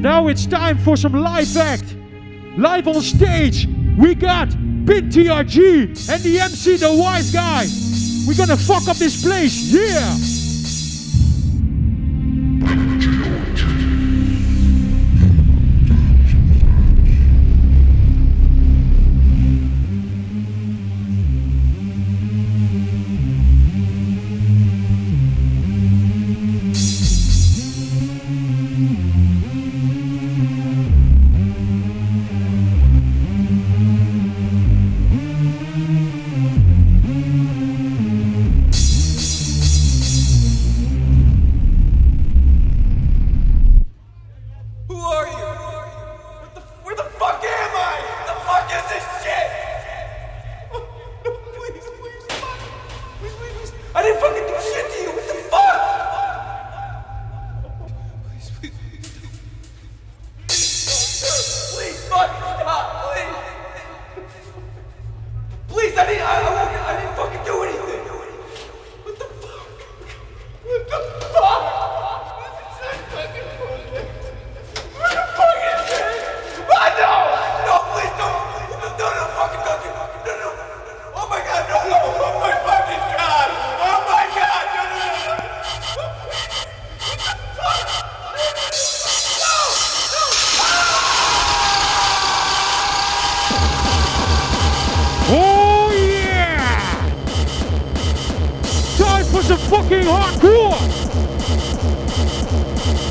Now it's time for some live act. Live on stage, we got Pin TRG and the MC, the wise guy. We're gonna fuck up this place, yeah! hardcore.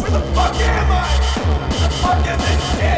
Where the fuck am I? Where the fuck is this shit?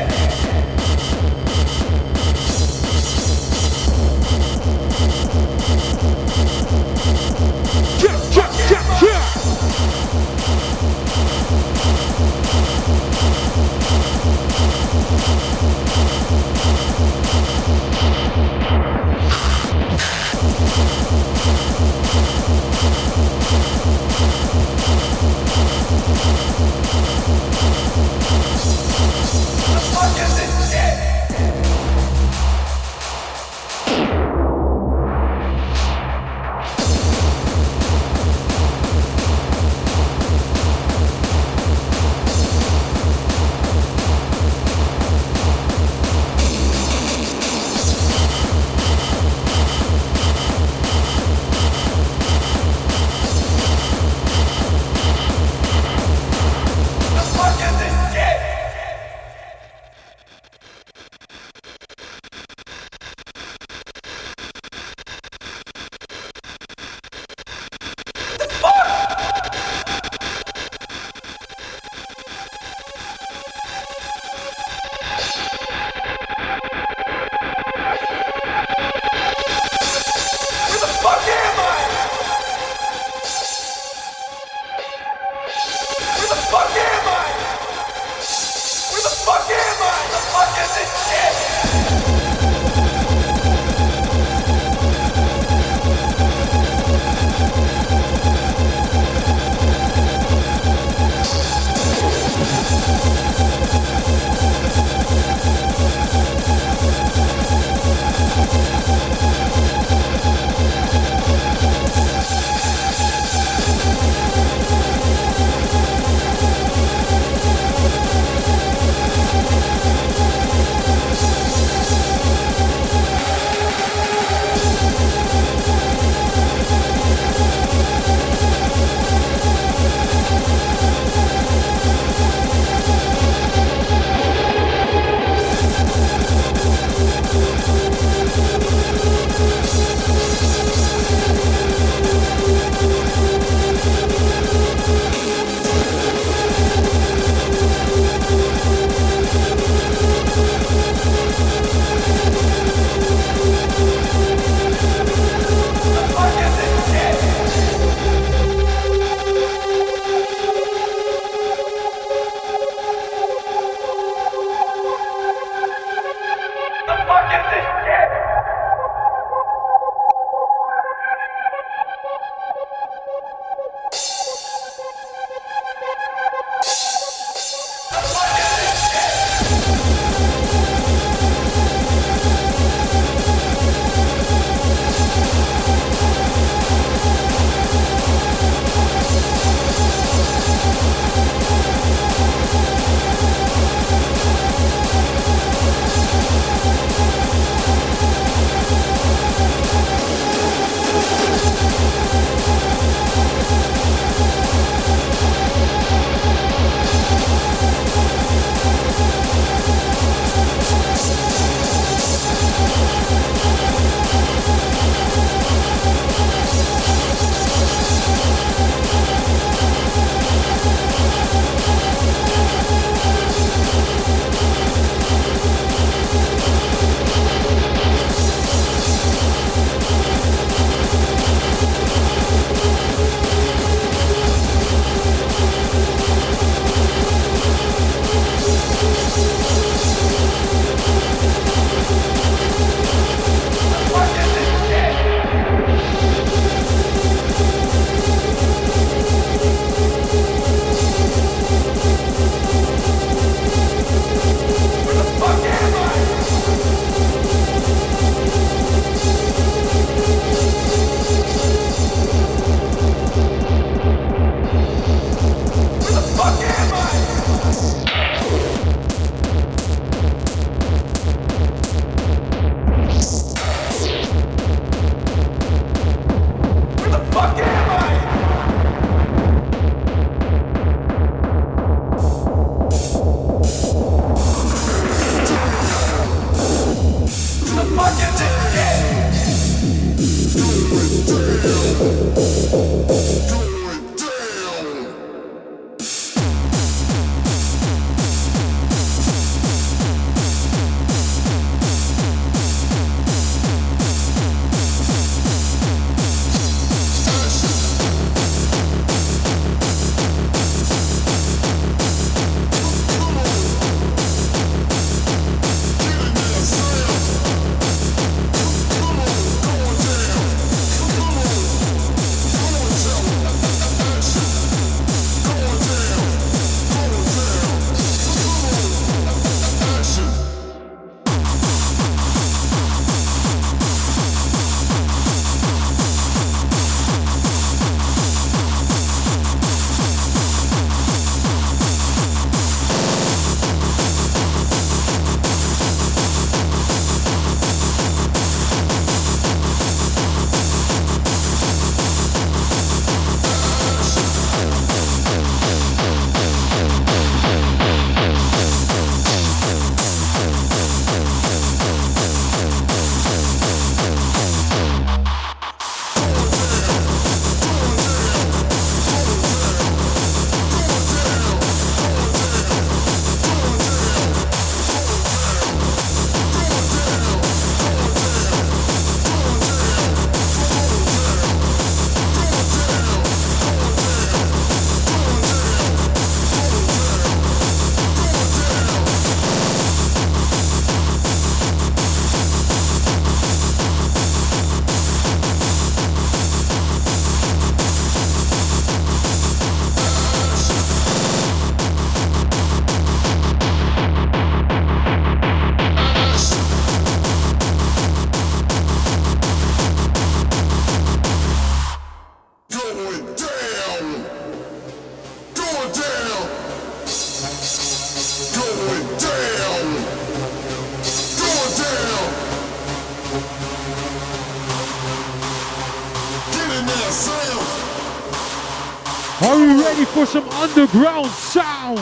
Underground sound?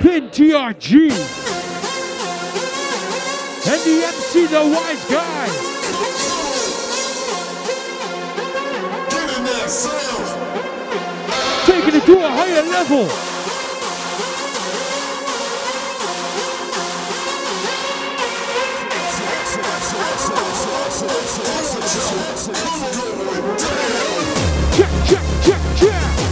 Pin TRG. And the MC, the wise guy. Taking it to a higher level. Check,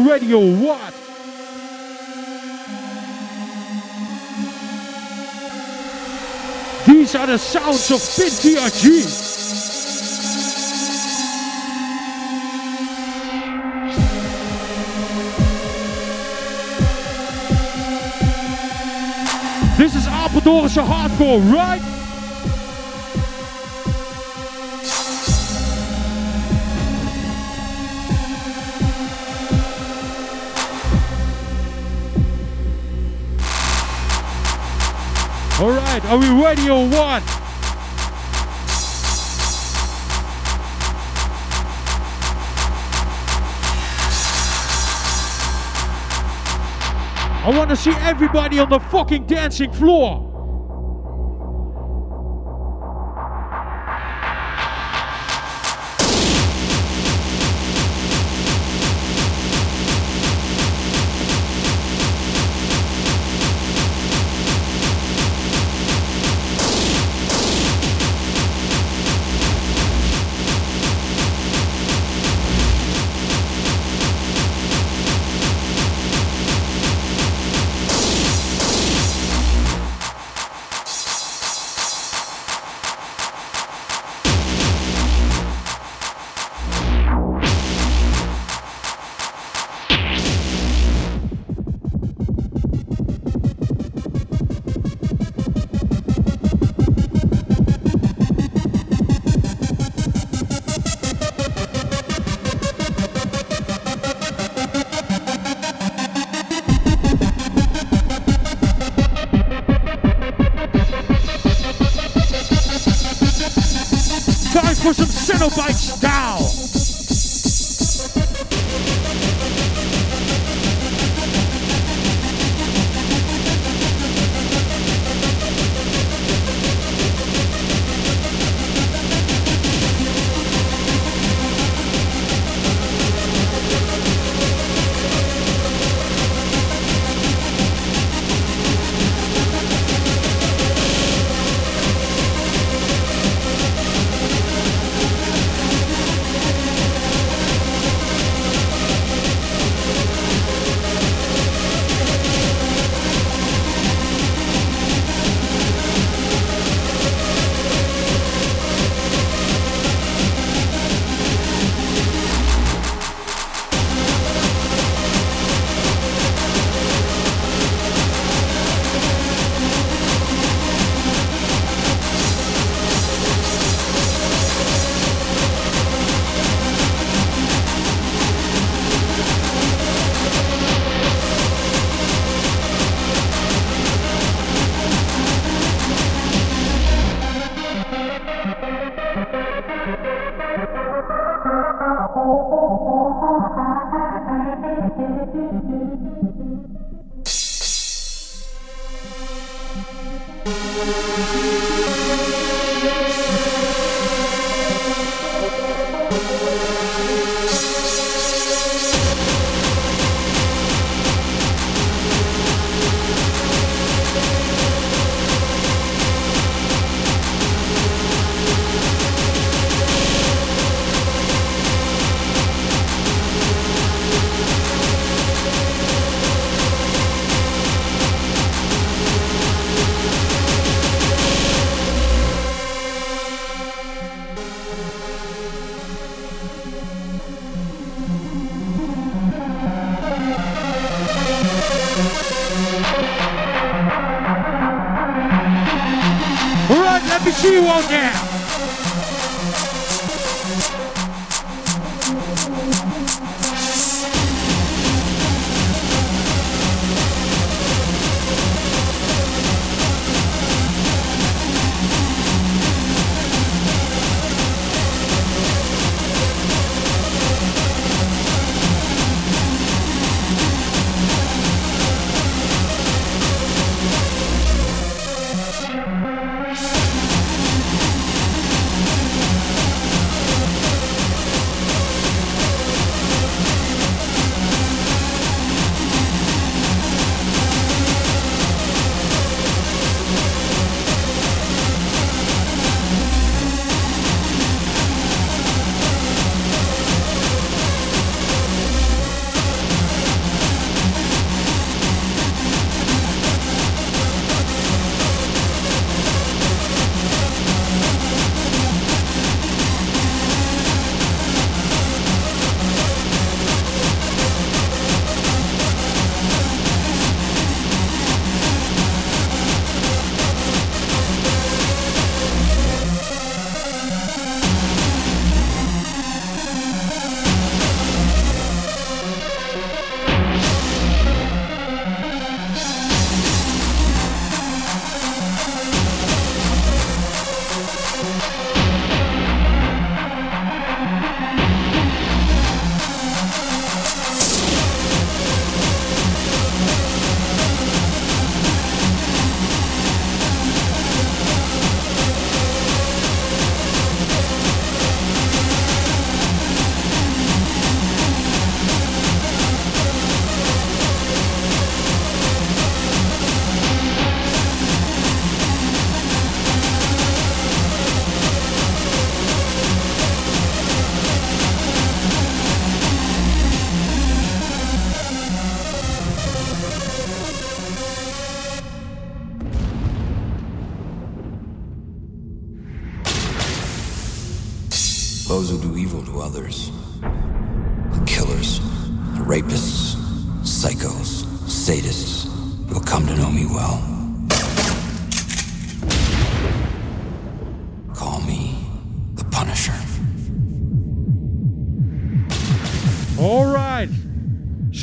Or what? These are the sounds of Pin TRG. This is Apeldoornse hardcore, right? All right, are we ready or what? I want to see everybody on the fucking dancing floor.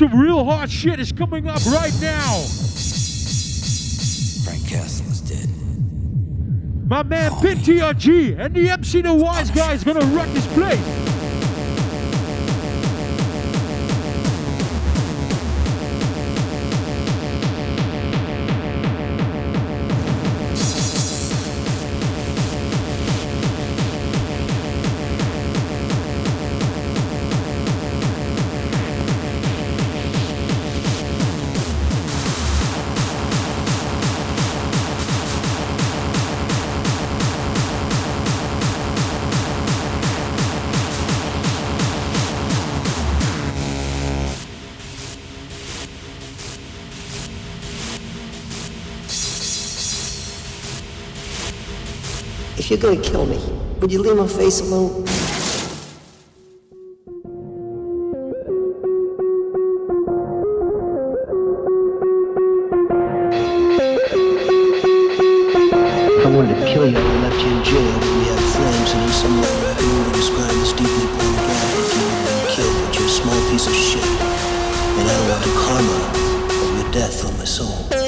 Some real hard shit is coming up right now. Frank Castle is dead. My man Pin TRG and the MC The Wise Guy is gonna wreck this place. If you're gonna kill me, would you leave my face alone? I wanted to kill you and left you in jail, but we had flames, and then somewhere I can only describe this deeply pornographic. You would been killed, but you're a small piece of shit. And I don't want the karma of your death on my soul.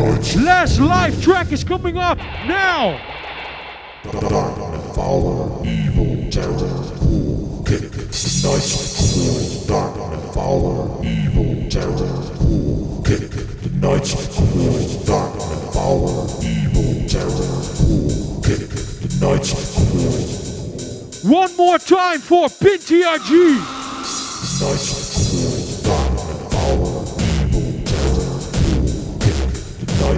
Right. Last live track is coming up now. Follow evil, terror, cool, kick. Nights cool, dark follow evil, terror, cool, kick. Nights cool, dark follow evil, terror, cool, kick. Nights cool, One more time for nights are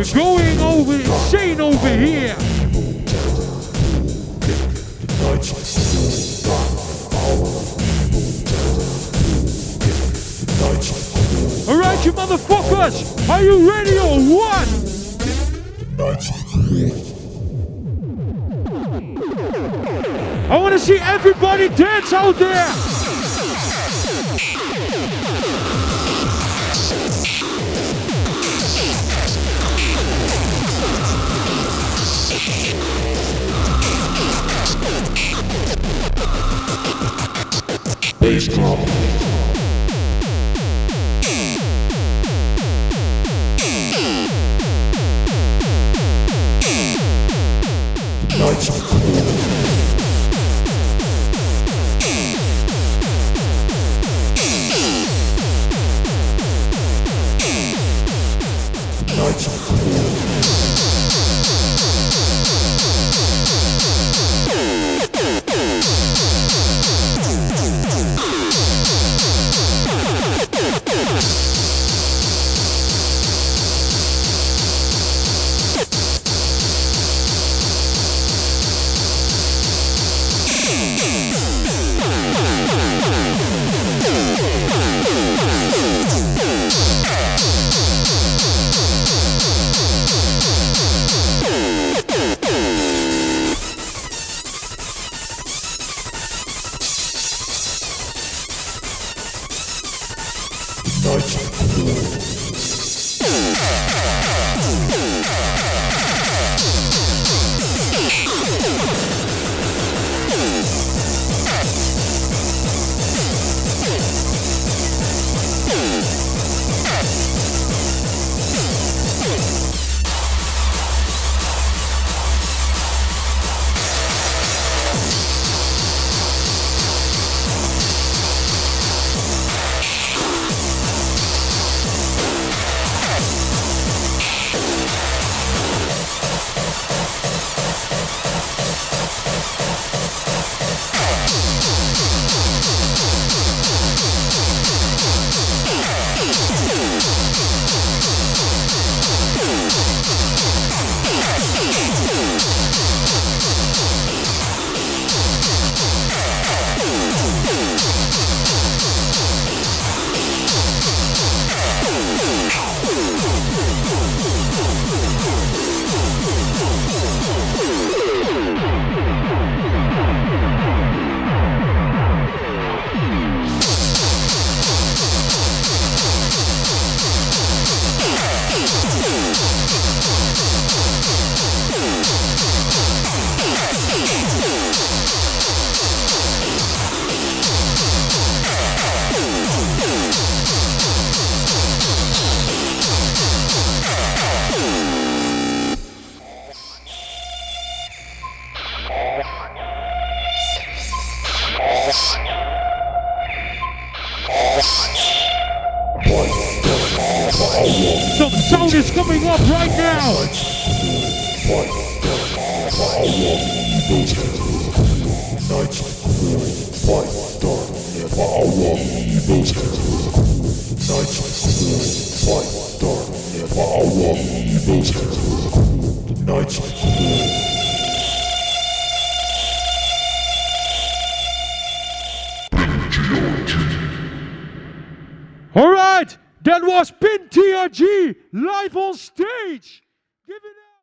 We're going over insane over here. The nights are cool, dark and follow evil, terror, cool, kick. The nights are cool, All right, you motherfuckers. Are you ready or what? I want to see everybody dance out there. Bass drum. Nights